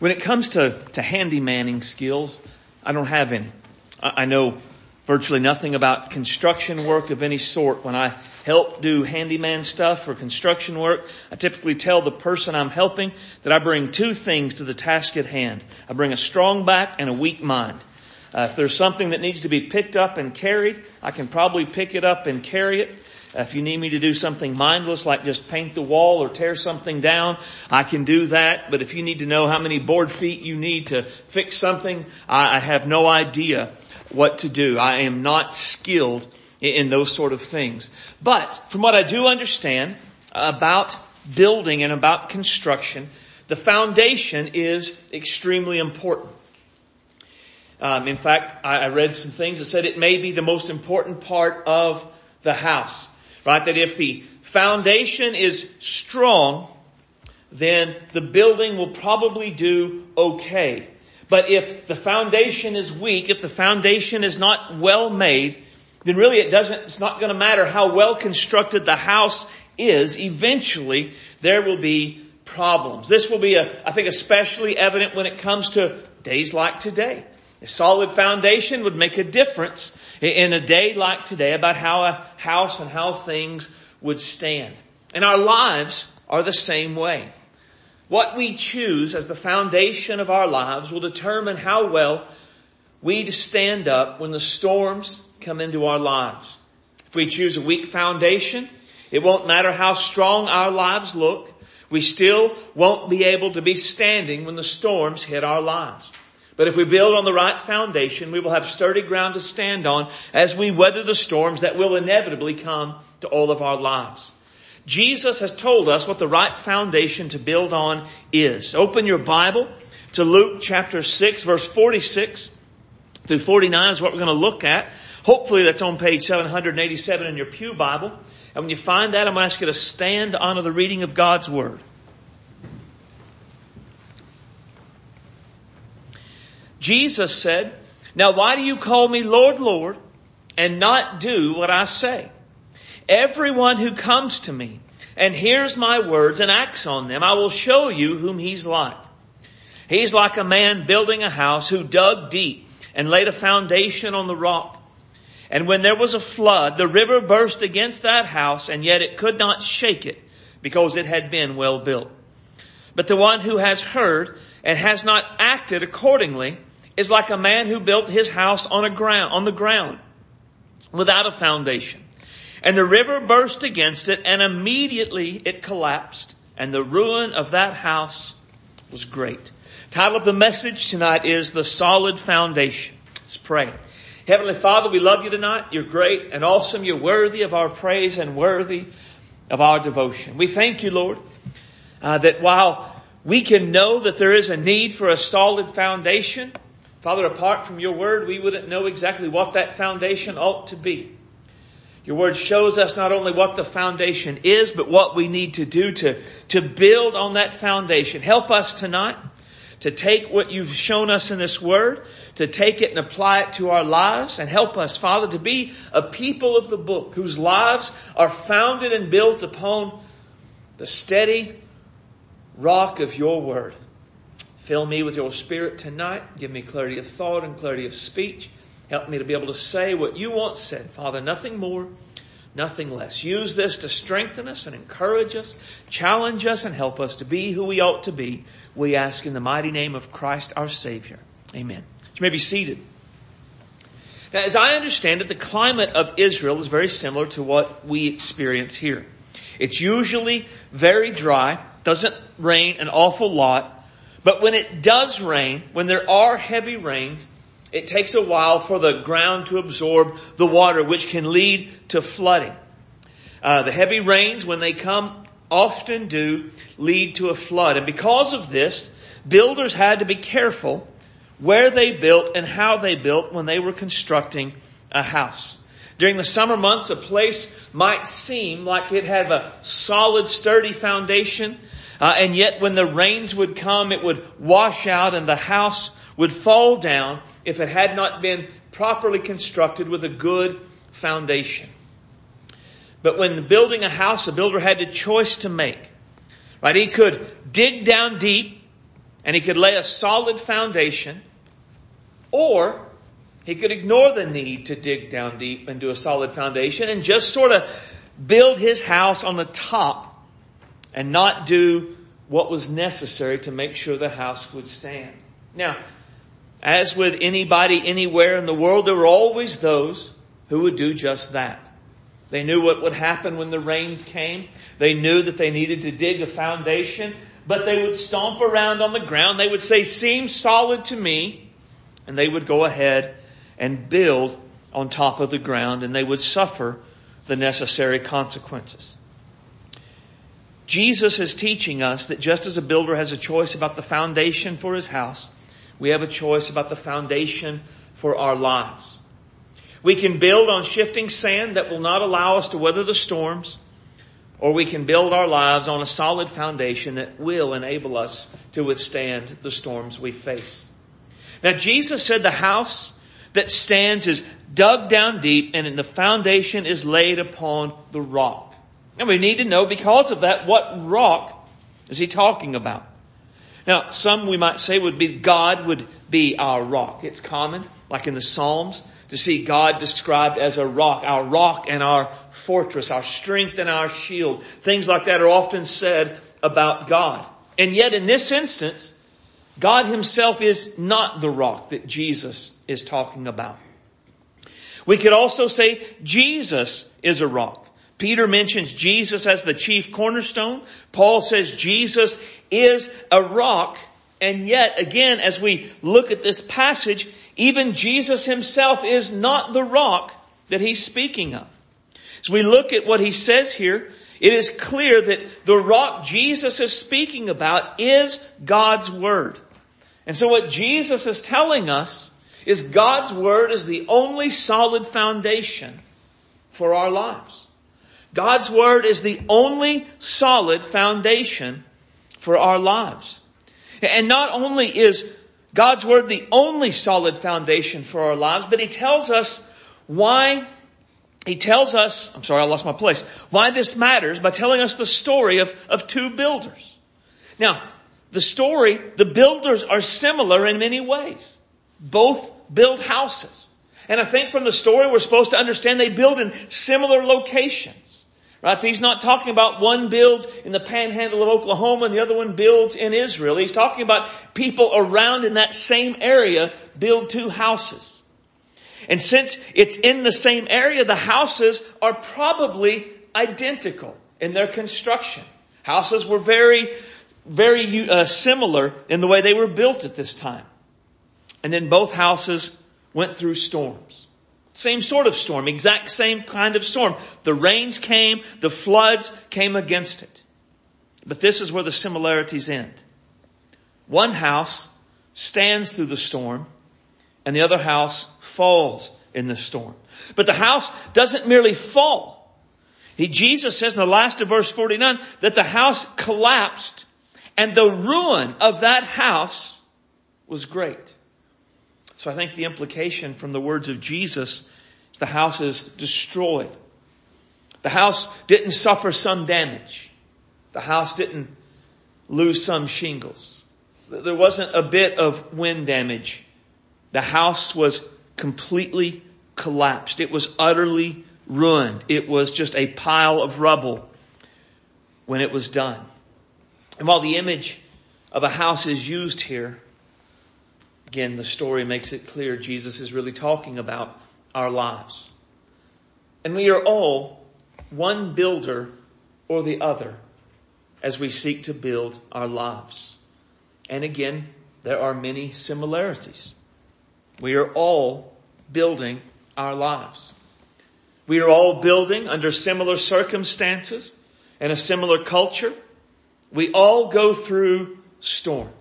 When it comes to, to handymanning skills, I don't have any. I, I know virtually nothing about construction work of any sort. When I help do handyman stuff or construction work, I typically tell the person I'm helping that I bring two things to the task at hand. I bring a strong back and a weak mind. Uh, if there's something that needs to be picked up and carried, I can probably pick it up and carry it. If you need me to do something mindless like just paint the wall or tear something down, I can do that. But if you need to know how many board feet you need to fix something, I, have no idea what to do. I am not skilled in, in those sort of things. But from what I do understand about building and about construction, the foundation is extremely important. Um, in fact, I, I read some things that said it may be the most important part of the house. Right? That if the foundation is strong, then the building will probably do okay. But if the foundation is weak, if the foundation is not well made, then really it doesn't, it's not going to matter how well constructed the house is. Eventually, there will be problems. This will be, a, I think, especially evident when it comes to days like today. A solid foundation would make a difference in a day like today about how a house and how things would stand. And our lives are the same way. What we choose as the foundation of our lives will determine how well we stand up when the storms come into our lives. If we choose a weak foundation, it won't matter how strong our lives look. We still won't be able to be standing when the storms hit our lives. But if we build on the right foundation, we will have sturdy ground to stand on as we weather the storms that will inevitably come to all of our lives. Jesus has told us what the right foundation to build on is. Open your Bible to Luke chapter 6 verse 46 through 49 is what we're going to look at. Hopefully that's on page 787 in your Pew Bible. And when you find that, I'm going to ask you to stand to honor the reading of God's Word. Jesus said, Now why do you call me Lord, Lord, and not do what I say? Everyone who comes to me and hears my words and acts on them, I will show you whom he's like. He's like a man building a house who dug deep and laid a foundation on the rock. And when there was a flood, the river burst against that house, and yet it could not shake it because it had been well built. But the one who has heard and has not acted accordingly is like a man who built his house on a ground, on the ground without a foundation. And the river burst against it and immediately it collapsed and the ruin of that house was great. Title of the message tonight is The Solid Foundation. Let's pray. Heavenly Father, we love you tonight. You're great and awesome. You're worthy of our praise and worthy of our devotion. We thank you, Lord, uh, that while we can know that there is a need for a solid foundation, Father, apart from your word, we wouldn't know exactly what that foundation ought to be. Your word shows us not only what the foundation is, but what we need to do to, to build on that foundation. Help us tonight to take what you've shown us in this word, to take it and apply it to our lives, and help us, Father, to be a people of the book whose lives are founded and built upon the steady rock of your word. Fill me with your spirit tonight. Give me clarity of thought and clarity of speech. Help me to be able to say what you want said. Father, nothing more, nothing less. Use this to strengthen us and encourage us, challenge us, and help us to be who we ought to be. We ask in the mighty name of Christ our Savior. Amen. You may be seated. Now, as I understand it, the climate of Israel is very similar to what we experience here. It's usually very dry, doesn't rain an awful lot, but when it does rain, when there are heavy rains, it takes a while for the ground to absorb the water, which can lead to flooding. Uh, the heavy rains, when they come, often do lead to a flood. And because of this, builders had to be careful where they built and how they built when they were constructing a house. During the summer months, a place might seem like it had a solid, sturdy foundation, uh, and yet when the rains would come, it would wash out and the house would fall down if it had not been properly constructed with a good foundation. But when building a house, a builder had a choice to make. Right? He could dig down deep and he could lay a solid foundation, or he could ignore the need to dig down deep and do a solid foundation and just sort of build his house on the top and not do what was necessary to make sure the house would stand. Now, as with anybody anywhere in the world, there were always those who would do just that. They knew what would happen when the rains came. They knew that they needed to dig a foundation, but they would stomp around on the ground. They would say, seems solid to me. And they would go ahead and build on top of the ground and they would suffer the necessary consequences. Jesus is teaching us that just as a builder has a choice about the foundation for his house, we have a choice about the foundation for our lives. We can build on shifting sand that will not allow us to weather the storms, or we can build our lives on a solid foundation that will enable us to withstand the storms we face. Now Jesus said the house that stands is dug down deep and the foundation is laid upon the rock. And we need to know because of that what rock is he talking about. Now, some we might say would be God would be our rock. It's common, like in the Psalms, to see God described as a rock, our rock and our fortress, our strength and our shield. Things like that are often said about God. And yet in this instance, God himself is not the rock that Jesus is talking about. We could also say Jesus is a rock. Peter mentions Jesus as the chief cornerstone. Paul says Jesus is a rock. And yet, again, as we look at this passage, even Jesus himself is not the rock that he's speaking of. As we look at what he says here, it is clear that the rock Jesus is speaking about is God's Word. And so what Jesus is telling us is God's Word is the only solid foundation for our lives. God's Word is the only solid foundation for our lives. And not only is God's Word the only solid foundation for our lives, but He tells us why, He tells us, I'm sorry, I lost my place, why this matters by telling us the story of, of two builders. Now, the story, the builders are similar in many ways. Both build houses. And I think from the story we're supposed to understand they build in similar locations. Right? He's not talking about one builds in the panhandle of Oklahoma and the other one builds in Israel. He's talking about people around in that same area build two houses. And since it's in the same area, the houses are probably identical in their construction. Houses were very, very uh, similar in the way they were built at this time. And then both houses went through storms. Same sort of storm, exact same kind of storm. The rains came, the floods came against it. But this is where the similarities end. One house stands through the storm and the other house falls in the storm. But the house doesn't merely fall. He, Jesus says in the last of verse 49 that the house collapsed and the ruin of that house was great. So I think the implication from the words of Jesus is the house is destroyed. The house didn't suffer some damage. The house didn't lose some shingles. There wasn't a bit of wind damage. The house was completely collapsed. It was utterly ruined. It was just a pile of rubble when it was done. And while the image of a house is used here, Again, the story makes it clear Jesus is really talking about our lives. And we are all one builder or the other as we seek to build our lives. And again, there are many similarities. We are all building our lives. We are all building under similar circumstances and a similar culture. We all go through storms.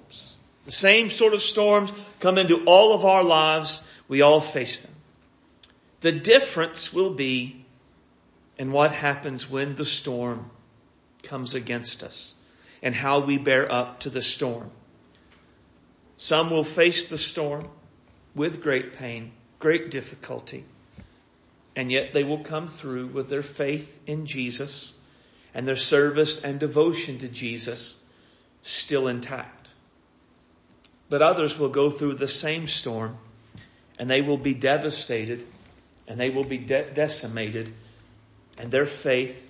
The same sort of storms come into all of our lives. We all face them. The difference will be in what happens when the storm comes against us and how we bear up to the storm. Some will face the storm with great pain, great difficulty, and yet they will come through with their faith in Jesus and their service and devotion to Jesus still intact. But others will go through the same storm and they will be devastated and they will be de- decimated and their faith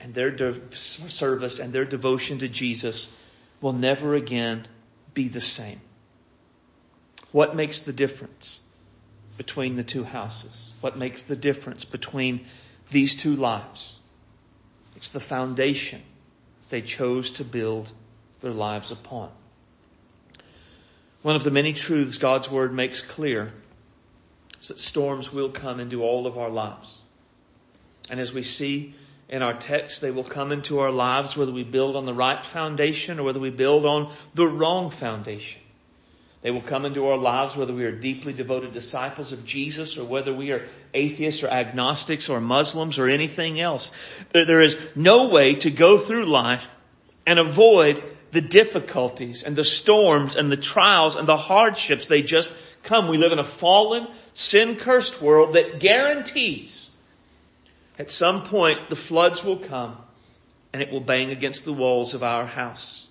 and their de- service and their devotion to Jesus will never again be the same. What makes the difference between the two houses? What makes the difference between these two lives? It's the foundation they chose to build their lives upon. One of the many truths God's Word makes clear is that storms will come into all of our lives. And as we see in our text, they will come into our lives whether we build on the right foundation or whether we build on the wrong foundation. They will come into our lives whether we are deeply devoted disciples of Jesus or whether we are atheists or agnostics or Muslims or anything else. There is no way to go through life and avoid the difficulties and the storms and the trials and the hardships. They just come. We live in a fallen, sin cursed world that guarantees at some point the floods will come and it will bang against the walls of our house.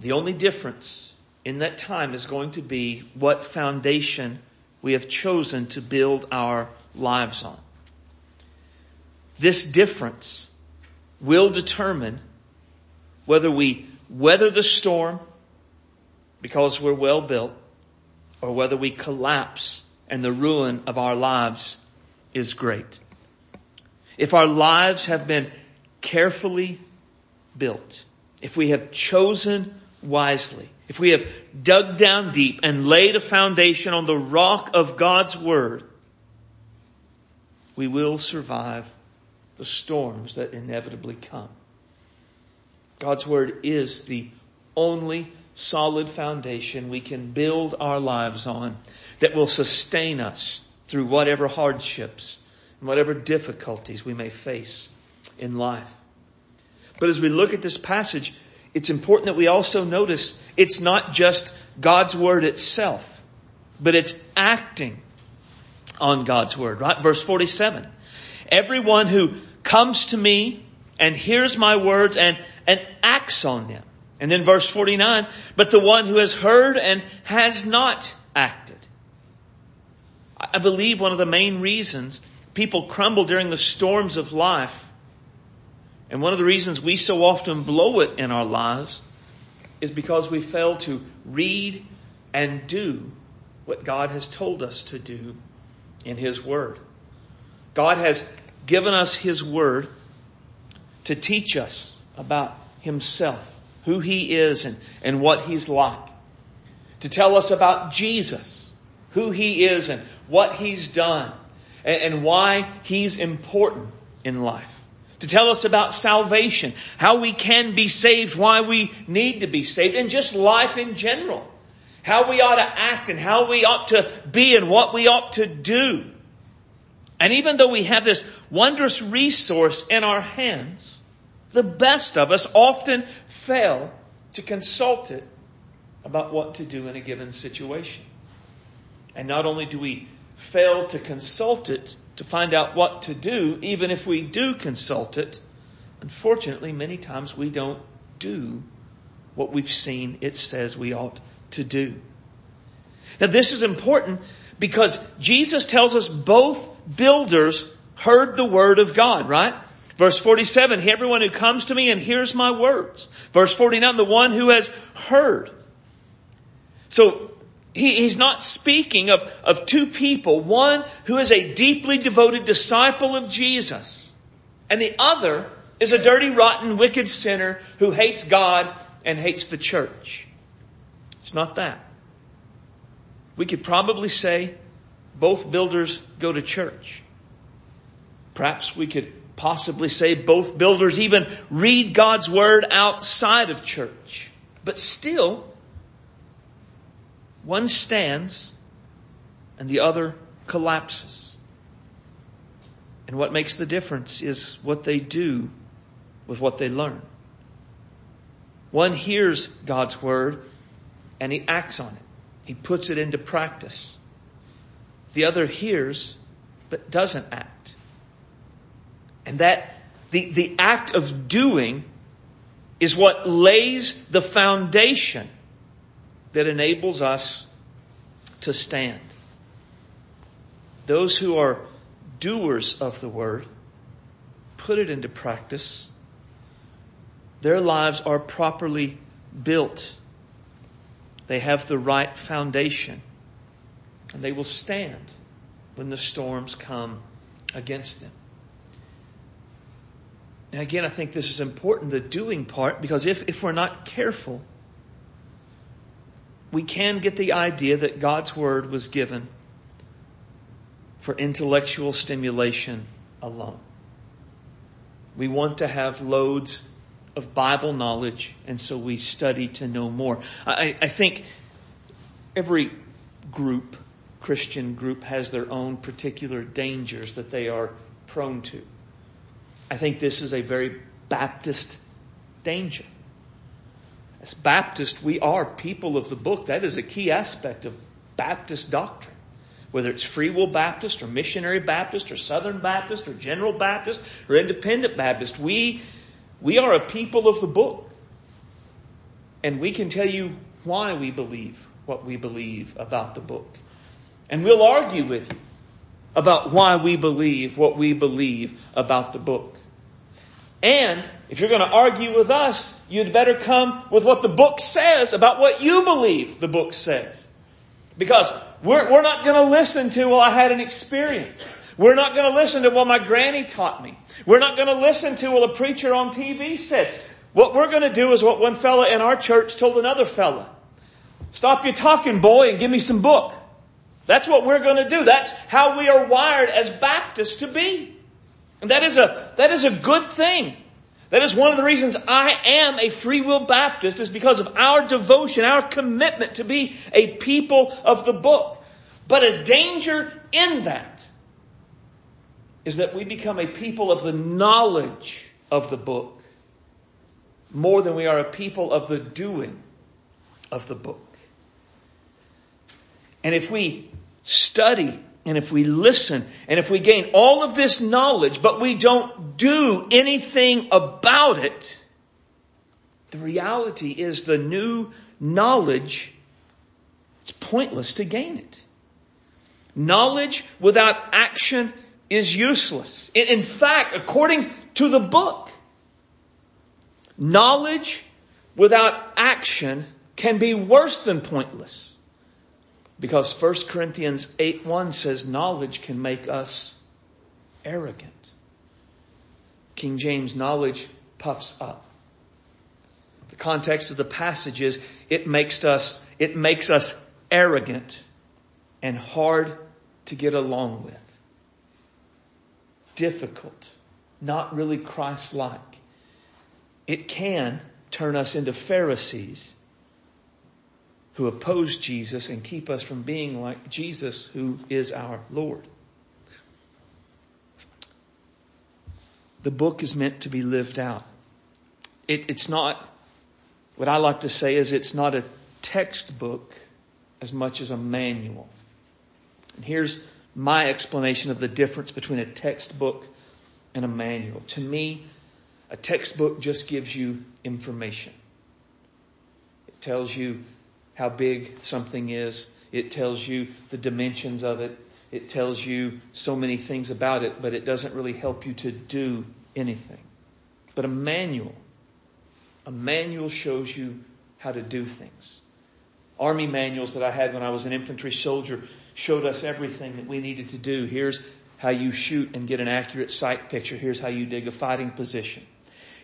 The only difference in that time is going to be what foundation we have chosen to build our lives on. This difference will determine whether we weather the storm because we're well built or whether we collapse and the ruin of our lives is great. If our lives have been carefully built, if we have chosen wisely, if we have dug down deep and laid a foundation on the rock of God's Word, we will survive the storms that inevitably come. God's Word is the only solid foundation we can build our lives on that will sustain us through whatever hardships and whatever difficulties we may face in life. But as we look at this passage, it's important that we also notice it's not just God's Word itself, but it's acting on God's Word, right? Verse 47. Everyone who comes to me and hears my words and, and acts on them. And then verse 49, but the one who has heard and has not acted. I believe one of the main reasons people crumble during the storms of life, and one of the reasons we so often blow it in our lives, is because we fail to read and do what God has told us to do in His Word. God has given us His Word to teach us about Himself, who He is and, and what He's like. To tell us about Jesus, who He is and what He's done and, and why He's important in life. To tell us about salvation, how we can be saved, why we need to be saved, and just life in general. How we ought to act and how we ought to be and what we ought to do. And even though we have this wondrous resource in our hands, the best of us often fail to consult it about what to do in a given situation. And not only do we fail to consult it to find out what to do, even if we do consult it, unfortunately, many times we don't do what we've seen it says we ought to do. Now, this is important because Jesus tells us both builders heard the word of God, right? Verse 47, everyone who comes to me and hears my words. Verse 49, the one who has heard. So, he, he's not speaking of, of two people. One who is a deeply devoted disciple of Jesus. And the other is a dirty, rotten, wicked sinner who hates God and hates the church. It's not that. We could probably say both builders go to church. Perhaps we could possibly say both builders even read God's Word outside of church. But still, one stands and the other collapses. And what makes the difference is what they do with what they learn. One hears God's Word and he acts on it. He puts it into practice. The other hears but doesn't act. And that the, the act of doing is what lays the foundation that enables us to stand. Those who are doers of the word put it into practice. Their lives are properly built. They have the right foundation. And they will stand when the storms come against them. And again, I think this is important, the doing part, because if, if we're not careful, we can get the idea that God's Word was given for intellectual stimulation alone. We want to have loads of Bible knowledge, and so we study to know more. I, I think every group, Christian group, has their own particular dangers that they are prone to. I think this is a very Baptist danger. As Baptists, we are people of the book. That is a key aspect of Baptist doctrine. Whether it's Free Will Baptist or Missionary Baptist or Southern Baptist or General Baptist or Independent Baptist, we, we are a people of the book. And we can tell you why we believe what we believe about the book. And we'll argue with you about why we believe what we believe about the book. And if you're going to argue with us, you'd better come with what the book says about what you believe the book says. Because we're, we're not going to listen to, well, I had an experience. We're not going to listen to, well, my granny taught me. We're not going to listen to, well, a preacher on TV said. What we're going to do is what one fella in our church told another fella. Stop your talking, boy, and give me some book. That's what we're going to do. That's how we are wired as Baptists to be. And that is a, that is a good thing. That is one of the reasons I am a free will Baptist is because of our devotion, our commitment to be a people of the book. But a danger in that is that we become a people of the knowledge of the book more than we are a people of the doing of the book. And if we study and if we listen and if we gain all of this knowledge, but we don't do anything about it, the reality is the new knowledge, it's pointless to gain it. Knowledge without action is useless. In fact, according to the book, knowledge without action can be worse than pointless. Because 1 Corinthians 8 1 says knowledge can make us arrogant. King James, knowledge puffs up. The context of the passage is it makes us, it makes us arrogant and hard to get along with. Difficult. Not really Christ-like. It can turn us into Pharisees who oppose Jesus and keep us from being like Jesus, who is our Lord. The book is meant to be lived out. It, it's not, what I like to say is it's not a textbook as much as a manual. And here's my explanation of the difference between a textbook and a manual. To me, a textbook just gives you information. It tells you how big something is. It tells you the dimensions of it. It tells you so many things about it, but it doesn't really help you to do anything. But a manual, a manual shows you how to do things. Army manuals that I had when I was an infantry soldier showed us everything that we needed to do. Here's how you shoot and get an accurate sight picture. Here's how you dig a fighting position.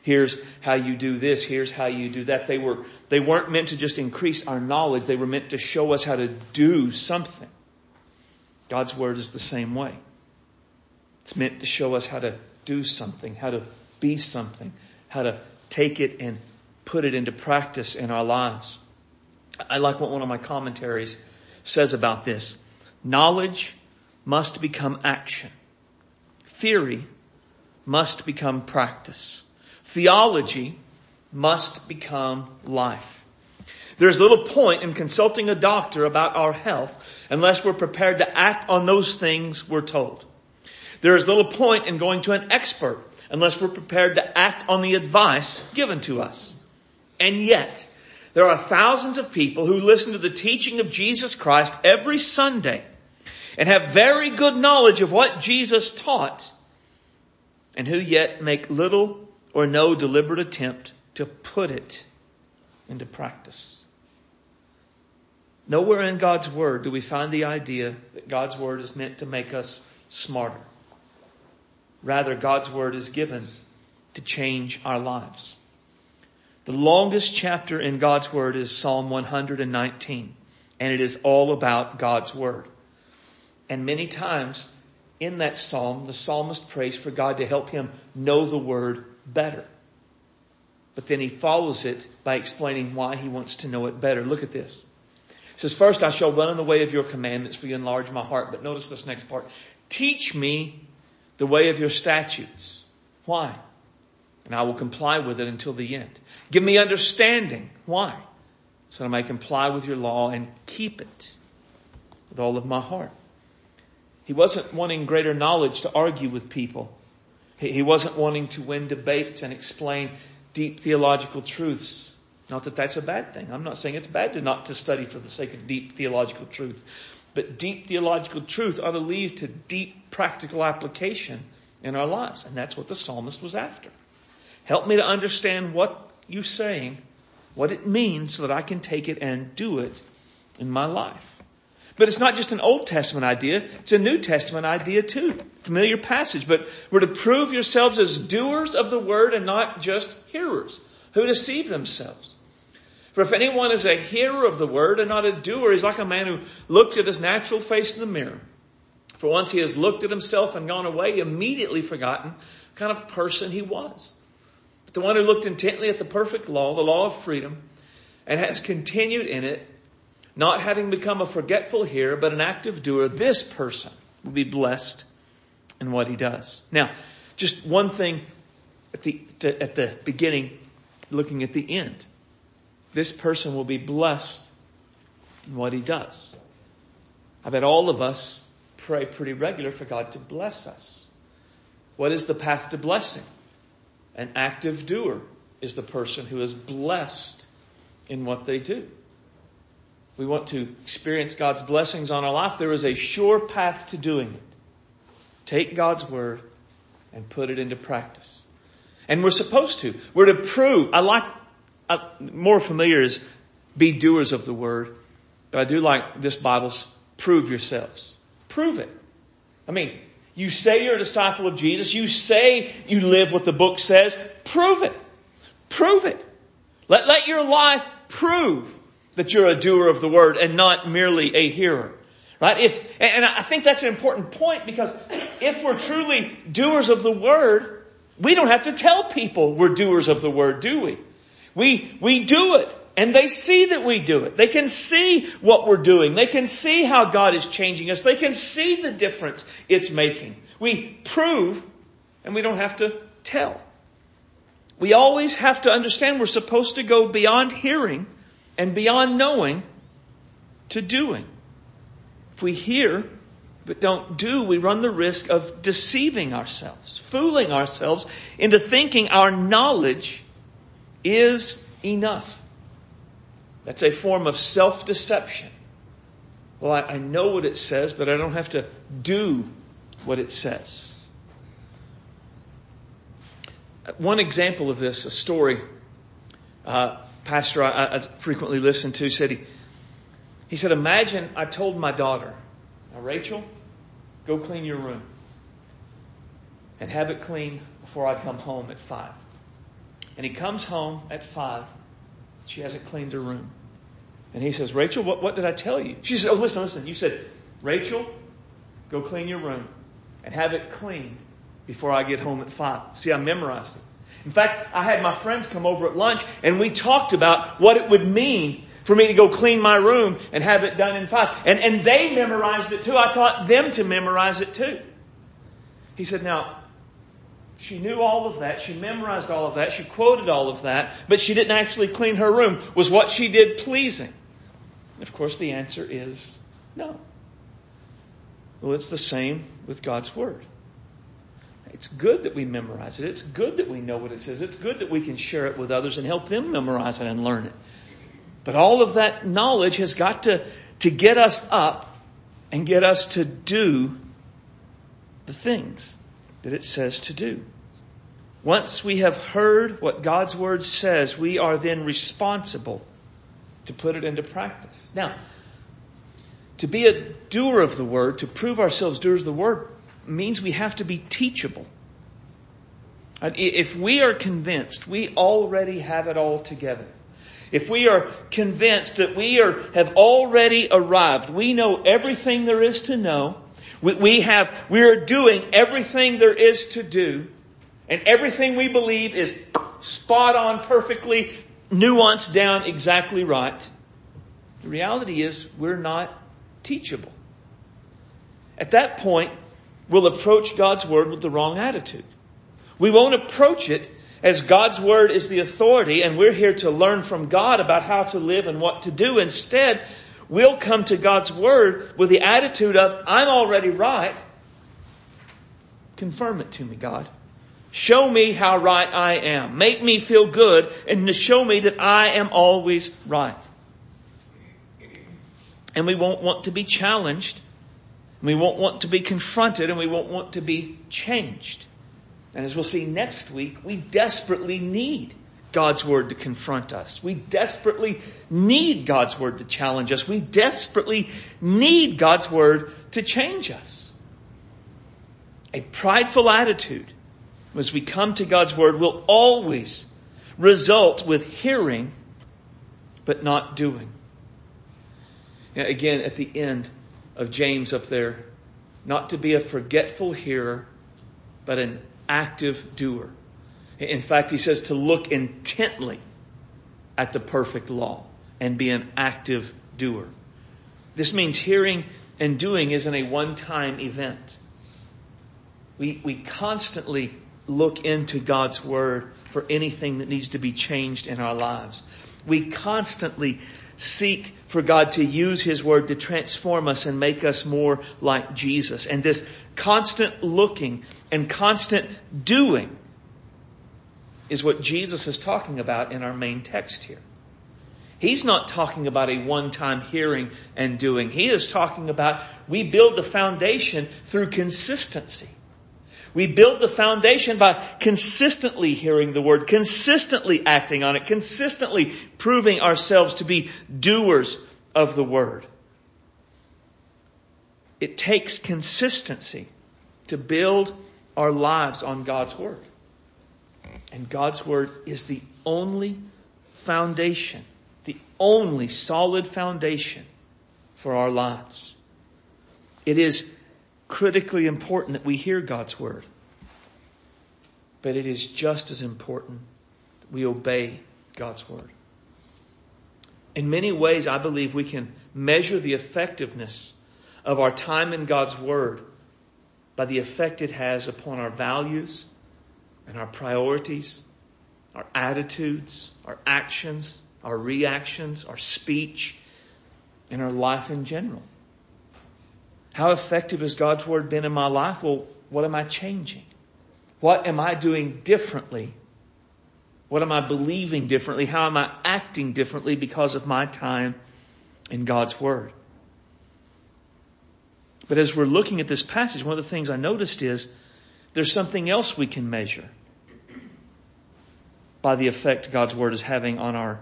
Here's how you do this. Here's how you do that. They were, they weren't meant to just increase our knowledge. They were meant to show us how to do something. God's Word is the same way. It's meant to show us how to do something, how to be something, how to take it and put it into practice in our lives. I like what one of my commentaries says about this. Knowledge must become action. Theory must become practice. Theology must become life. There's little point in consulting a doctor about our health unless we're prepared to act on those things we're told. There is little point in going to an expert unless we're prepared to act on the advice given to us. And yet, There are thousands of people who listen to the teaching of Jesus Christ every Sunday and have very good knowledge of what Jesus taught and who yet make little or no deliberate attempt to put it into practice. Nowhere in God's Word do we find the idea that God's Word is meant to make us smarter. Rather, God's Word is given to change our lives. The longest chapter in God's Word is Psalm 119, and it is all about God's Word. And many times in that psalm, the psalmist prays for God to help him know the Word better. But then he follows it by explaining why he wants to know it better. Look at this. He says, First I shall run in the way of your commandments, for you enlarge my heart. But notice this next part. Teach me the way of your statutes. Why? And I will comply with it until the end. Give me understanding. Why? So that I may comply with your law and keep it with all of my heart. He wasn't wanting greater knowledge to argue with people. He wasn't wanting to win debates and explain deep theological truths. Not that that's a bad thing. I'm not saying it's bad to not to study for the sake of deep theological truth. But deep theological truth ought to lead to deep practical application in our lives. And that's what the psalmist was after. Help me to understand what you're saying, what it means so that I can take it and do it in my life. But it's not just an Old Testament idea, it's a New Testament idea too. Familiar passage, but we're to prove yourselves as doers of the word and not just hearers who deceive themselves. For if anyone is a hearer of the word and not a doer, he's like a man who looked at his natural face in the mirror. For once he has looked at himself and gone away, immediately forgotten kind of person he was. But the one who looked intently at the perfect law, the law of freedom, and has continued in it, not having become a forgetful hearer, but an active doer, this person will be blessed in what he does. Now, just one thing at the, to, at the beginning, looking at the end. This person will be blessed in what he does. I bet all of us pray pretty regular for God to bless us. What is the path to blessing? An active doer is the person who is blessed in what they do we want to experience God's blessings on our life, there is a sure path to doing it. Take God's word and put it into practice. And we're supposed to. We're to prove. I like, I, more familiar is be doers of the word. But I do like this Bible's prove yourselves. Prove it. I mean, you say you're a disciple of Jesus. You say you live what the book says. Prove it. Prove it. Let, let your life prove that you're a doer of the word and not merely a hearer. Right? If, and I think that's an important point because if we're truly doers of the word, we don't have to tell people we're doers of the word, do we? We, we do it and they see that we do it. They can see what we're doing. They can see how God is changing us. They can see the difference it's making. We prove and we don't have to tell. We always have to understand we're supposed to go beyond hearing and beyond knowing to doing. If we hear but don't do, we run the risk of deceiving ourselves, fooling ourselves into thinking our knowledge is enough. That's a form of self-deception. Well, I, I, know what it says, but I don't have to do what it says. One example of this, a story, uh, pastor I, I frequently listen to said he, he said, imagine I told my daughter, now Rachel, go clean your room and have it cleaned before I come home at five. And he comes home at five. She hasn't cleaned her room. And he says, Rachel, what, what did I tell you? She says, Oh, listen, listen. You said, Rachel, go clean your room and have it cleaned before I get home at five. See, I memorized it. In fact, I had my friends come over at lunch and we talked about what it would mean for me to go clean my room and have it done in five. And, and they memorized it too. I taught them to memorize it too. He said, now, she knew all of that. She memorized all of that. She quoted all of that, but she didn't actually clean her room. Was what she did pleasing? Of course, the answer is no. Well, it's the same with God's Word. It's good that we memorize it. It's good that we know what it says. It's good that we can share it with others and help them memorize it and learn it. But all of that knowledge has got to, to get us up and get us to do the things that it says to do. Once we have heard what God's Word says, we are then responsible to put it into practice. Now, to be a doer of the Word, to prove ourselves doers of the Word, means we have to be teachable. Uh, if we are convinced we already have it all together, if we are convinced that we are, have already arrived, we know everything there is to know, we, we have, we are doing everything there is to do, and everything we believe is spot on, perfectly nuanced down exactly right. The reality is we're not teachable. At that point, we'll approach God's Word with the wrong attitude. We won't approach it as God's Word is the authority and we're here to learn from God about how to live and what to do. Instead, we'll come to God's Word with the attitude of, I'm already right. Confirm it to me, God. Show me how right I am. Make me feel good and show me that I am always right. And we won't want to be challenged. We won't want to be confronted and we won't want to be changed. And as we'll see next week, we desperately need God's Word to confront us. We desperately need God's Word to challenge us. We desperately need God's Word to change us. A prideful attitude as we come to God's Word will always result with hearing but not doing. Now, Again, at the end of James up there, not to be a forgetful hearer, but an active doer. In fact, he says to look intently at the perfect law and be an active doer. This means hearing and doing isn't a one-time event. We, we constantly look into God's Word for anything that needs to be changed in our lives. We constantly seek for God to use His Word to transform us and make us more like Jesus. And this constant looking and constant doing is what Jesus is talking about in our main text here. He's not talking about a one-time hearing and doing. He is talking about we build the foundation through consistency. We build the foundation by consistently hearing the word, consistently acting on it, consistently proving ourselves to be doers of the word. It takes consistency to build our lives on God's Word. And God's Word is the only foundation, the only solid foundation for our lives. It is critically important that we hear God's Word. But it is just as important that we obey God's Word. In many ways, I believe we can measure the effectiveness of our time in God's Word by the effect it has upon our values and our priorities, our attitudes, our actions, our reactions, our speech, and our life in general. How effective has God's Word been in my life? Well, what am I changing? What am I doing differently? What am I believing differently? How am I acting differently because of my time in God's Word? But as we're looking at this passage, one of the things I noticed is there's something else we can measure by the effect God's Word is having on our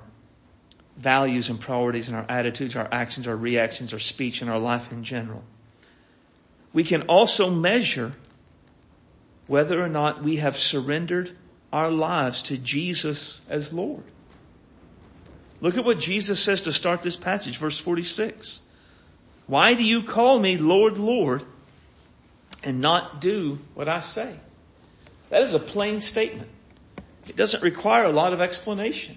values and priorities and our attitudes, our actions, our reactions, our speech, and our life in general. We can also measure whether or not we have surrendered our lives to Jesus as Lord. Look at what Jesus says to start this passage, verse 46. Why do you call me Lord, Lord, and not do what I say? That is a plain statement. It doesn't require a lot of explanation.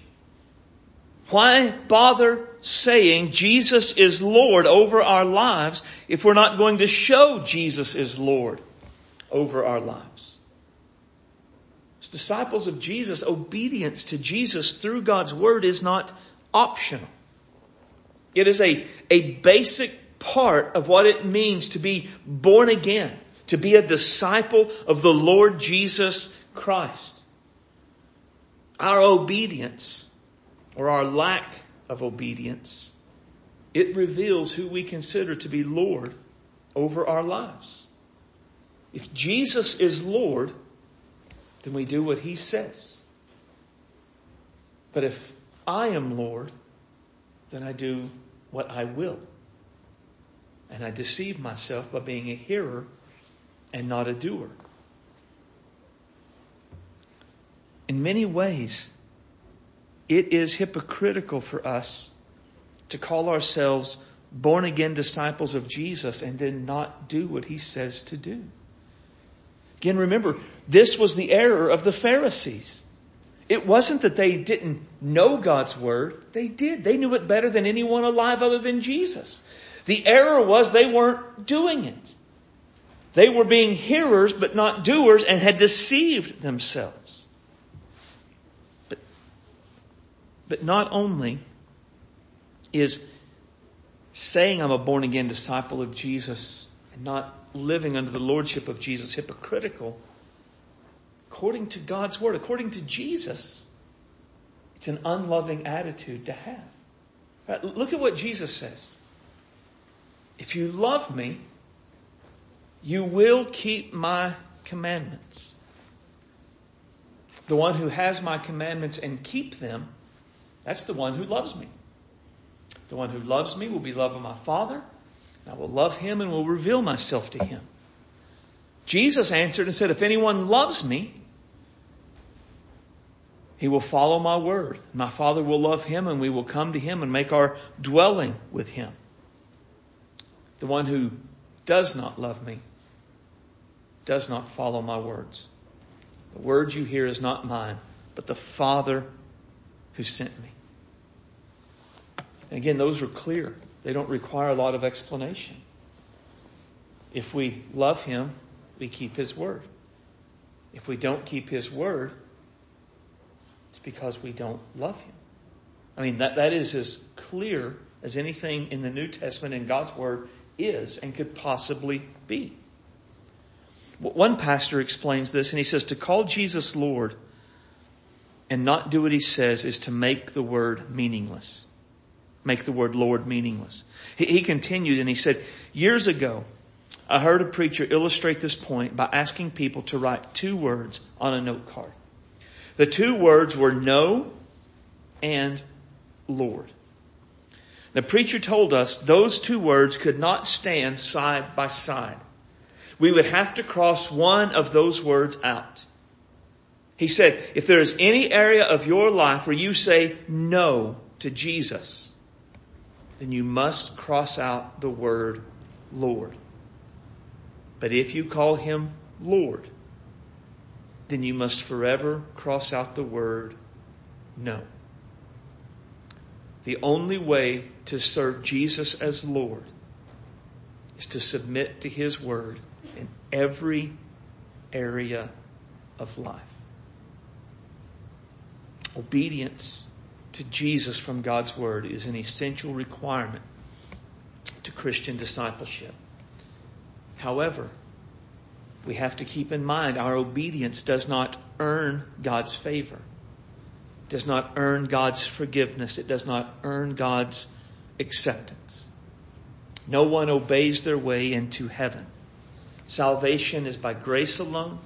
Why bother saying Jesus is Lord over our lives if we're not going to show Jesus is Lord over our lives? As disciples of Jesus, obedience to Jesus through God's Word is not optional. It is a, a basic part of what it means to be born again, to be a disciple of the Lord Jesus Christ. Our obedience or our lack of obedience. It reveals who we consider to be Lord over our lives. If Jesus is Lord, then we do what He says. But if I am Lord, then I do what I will. And I deceive myself by being a hearer and not a doer. In many ways, it is hypocritical for us to call ourselves born again disciples of Jesus and then not do what he says to do. Again, remember, this was the error of the Pharisees. It wasn't that they didn't know God's word. They did. They knew it better than anyone alive other than Jesus. The error was they weren't doing it. They were being hearers but not doers and had deceived themselves. But, but not only is saying I'm a born again disciple of Jesus and not living under the lordship of Jesus hypocritical, according to God's word, according to Jesus, it's an unloving attitude to have. Right, look at what Jesus says. If you love me, you will keep my commandments. The one who has my commandments and keep them, that's the one who loves me. The one who loves me will be loved by my Father. and I will love him and will reveal myself to him. Jesus answered and said, If anyone loves me, he will follow my word. My Father will love him and we will come to him and make our dwelling with him. The one who does not love me does not follow my words. The word you hear is not mine, but the Father who sent me. And again, those are clear. They don't require a lot of explanation. If we love Him, we keep His word. If we don't keep His word, it's because we don't love Him. I mean, that, that is as clear as anything in the New Testament in God's Word is and could possibly be. One pastor explains this and he says to call Jesus Lord and not do what he says is to make the word meaningless make the word Lord meaningless. He, he continued and he said, years ago, I heard a preacher illustrate this point by asking people to write two words on a note card. The two words were no and Lord. The preacher told us those two words could not stand side by side. We would have to cross one of those words out. He said, if there is any area of your life where you say no to Jesus, then you must cross out the word Lord. But if you call him Lord, then you must forever cross out the word no. The only way to serve Jesus as Lord is to submit to his word in every area of life. Obedience to Jesus from God's Word is an essential requirement to Christian discipleship. However, we have to keep in mind our obedience does not earn God's favor, does not earn God's forgiveness, it does not earn God's acceptance. No one obeys their way into heaven. Salvation is by grace alone,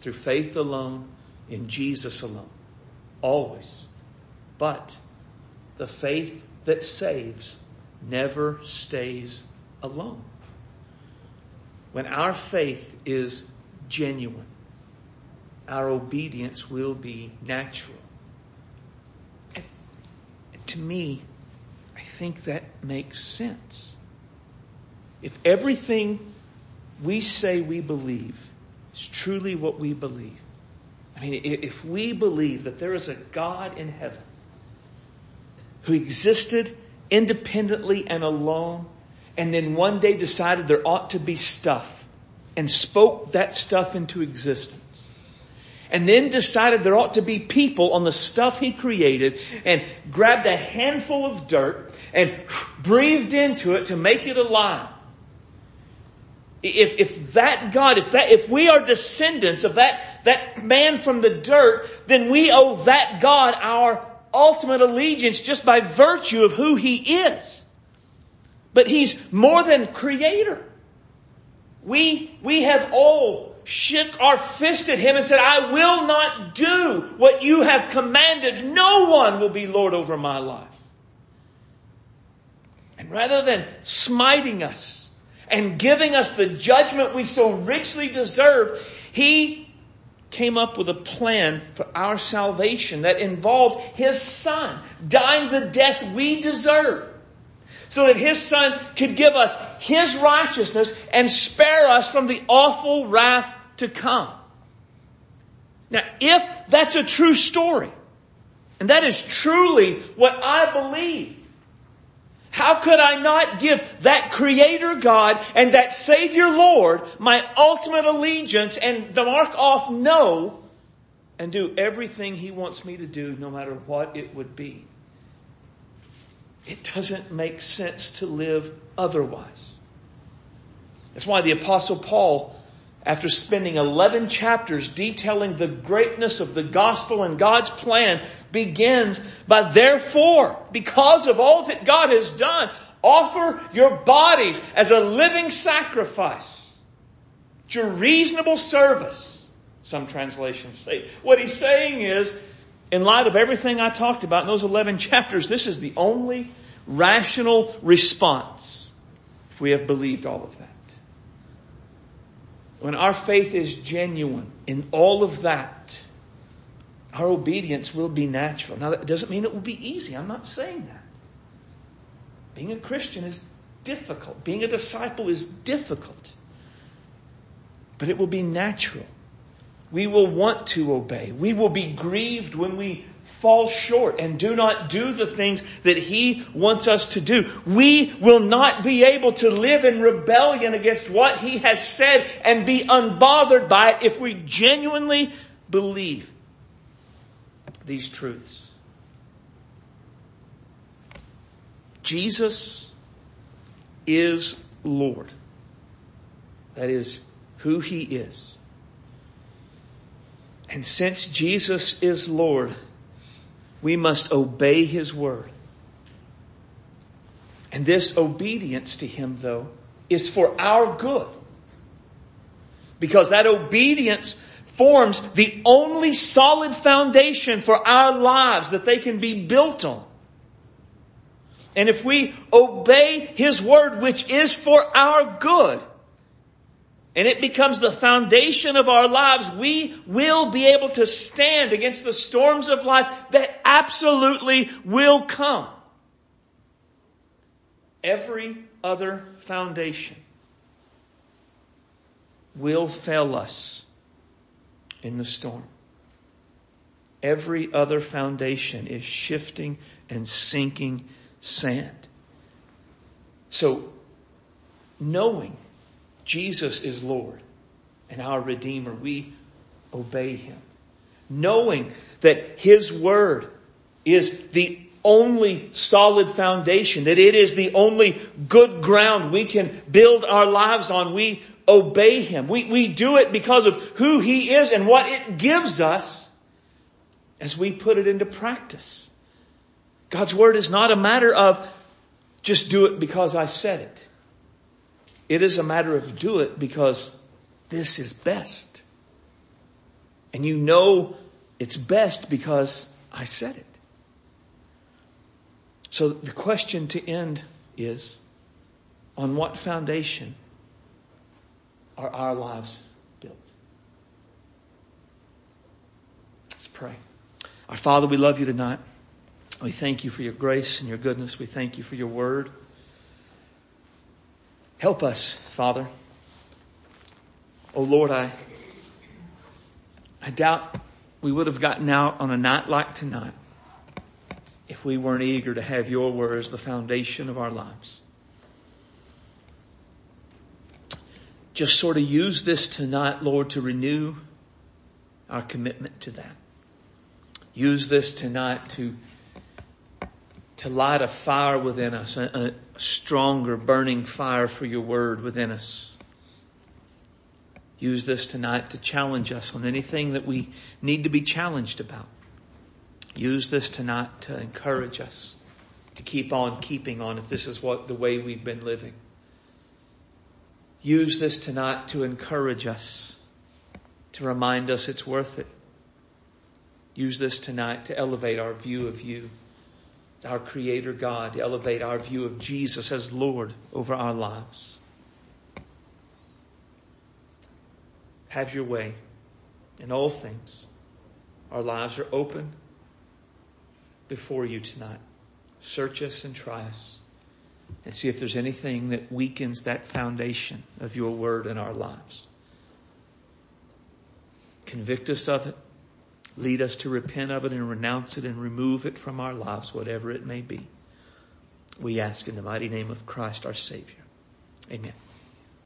through faith alone, in Jesus alone. Always. But the faith that saves never stays alone. When our faith is genuine, our obedience will be natural. And to me, I think that makes sense. If everything we say we believe is truly what we believe, mean, if we believe that there is a God in heaven who existed independently and alone, and then one day decided there ought to be stuff and spoke that stuff into existence. And then decided there ought to be people on the stuff he created and grabbed a handful of dirt and breathed into it to make it alive. If, if that God, if that, if we are descendants of that, that man from the dirt, then we owe that God our ultimate allegiance just by virtue of who He is. But He's more than creator. We, we have all shook our fist at Him and said, I will not do what you have commanded. No one will be Lord over my life. And rather than smiting us and giving us the judgment we so richly deserve, He came up with a plan for our salvation that involved His Son dying the death we deserve. So that His Son could give us His righteousness and spare us from the awful wrath to come. Now, if that's a true story, and that is truly what I believe, how could I not give that Creator God and that Savior Lord my ultimate allegiance and mark off no and do everything He wants me to do no matter what it would be? It doesn't make sense to live otherwise. That's why the Apostle Paul after spending 11 chapters detailing the greatness of the gospel and God's plan, begins by therefore, because of all that God has done, offer your bodies as a living sacrifice. It's your reasonable service, some translations say. What he's saying is, in light of everything I talked about in those 11 chapters, this is the only rational response if we have believed all of that when our faith is genuine in all of that, our obedience will be natural. Now, that doesn't mean it will be easy. I'm not saying that. Being a Christian is difficult. Being a disciple is difficult. But it will be natural. We will want to obey. We will be grieved when we fall short and do not do the things that He wants us to do. We will not be able to live in rebellion against what He has said and be unbothered by it if we genuinely believe these truths. Jesus is Lord. That is who He is. And since Jesus is Lord, we must obey His word. And this obedience to Him, though, is for our good. Because that obedience forms the only solid foundation for our lives that they can be built on. And if we obey His word, which is for our good, and it becomes the foundation of our lives, we will be able to stand against the storms of life that absolutely will come. Every other foundation will fail us in the storm. Every other foundation is shifting and sinking sand. So, knowing Jesus is Lord and our Redeemer. We obey Him. Knowing that His Word is the only solid foundation, that it is the only good ground we can build our lives on. We obey Him. We, we do it because of who He is and what it gives us as we put it into practice. God's Word is not a matter of just do it because I said it. It is a matter of do it because this is best. And you know it's best because I said it. So the question to end is, on what foundation are our lives built? Let's pray. Our Father, we love you tonight. We thank you for your grace and your goodness. We thank you for your word. Help us, Father. Oh Lord, I, I doubt we would have gotten out on a night like tonight if we weren't eager to have your word as the foundation of our lives. Just sort of use this tonight, Lord, to renew our commitment to that. Use this tonight to to light a fire within us, a, a stronger burning fire for your word within us. Use this tonight to challenge us on anything that we need to be challenged about. Use this tonight to encourage us to keep on keeping on if this is what the way we've been living. Use this tonight to encourage us, to remind us it's worth it. Use this tonight to elevate our view of you, our Creator God, to elevate our view of Jesus as Lord over our lives. Have your way in all things. Our lives are open before you tonight. Search us and try us and see if there's anything that weakens that foundation of your word in our lives. Convict us of it. Lead us to repent of it and renounce it and remove it from our lives, whatever it may be. We ask in the mighty name of Christ our Savior. Amen.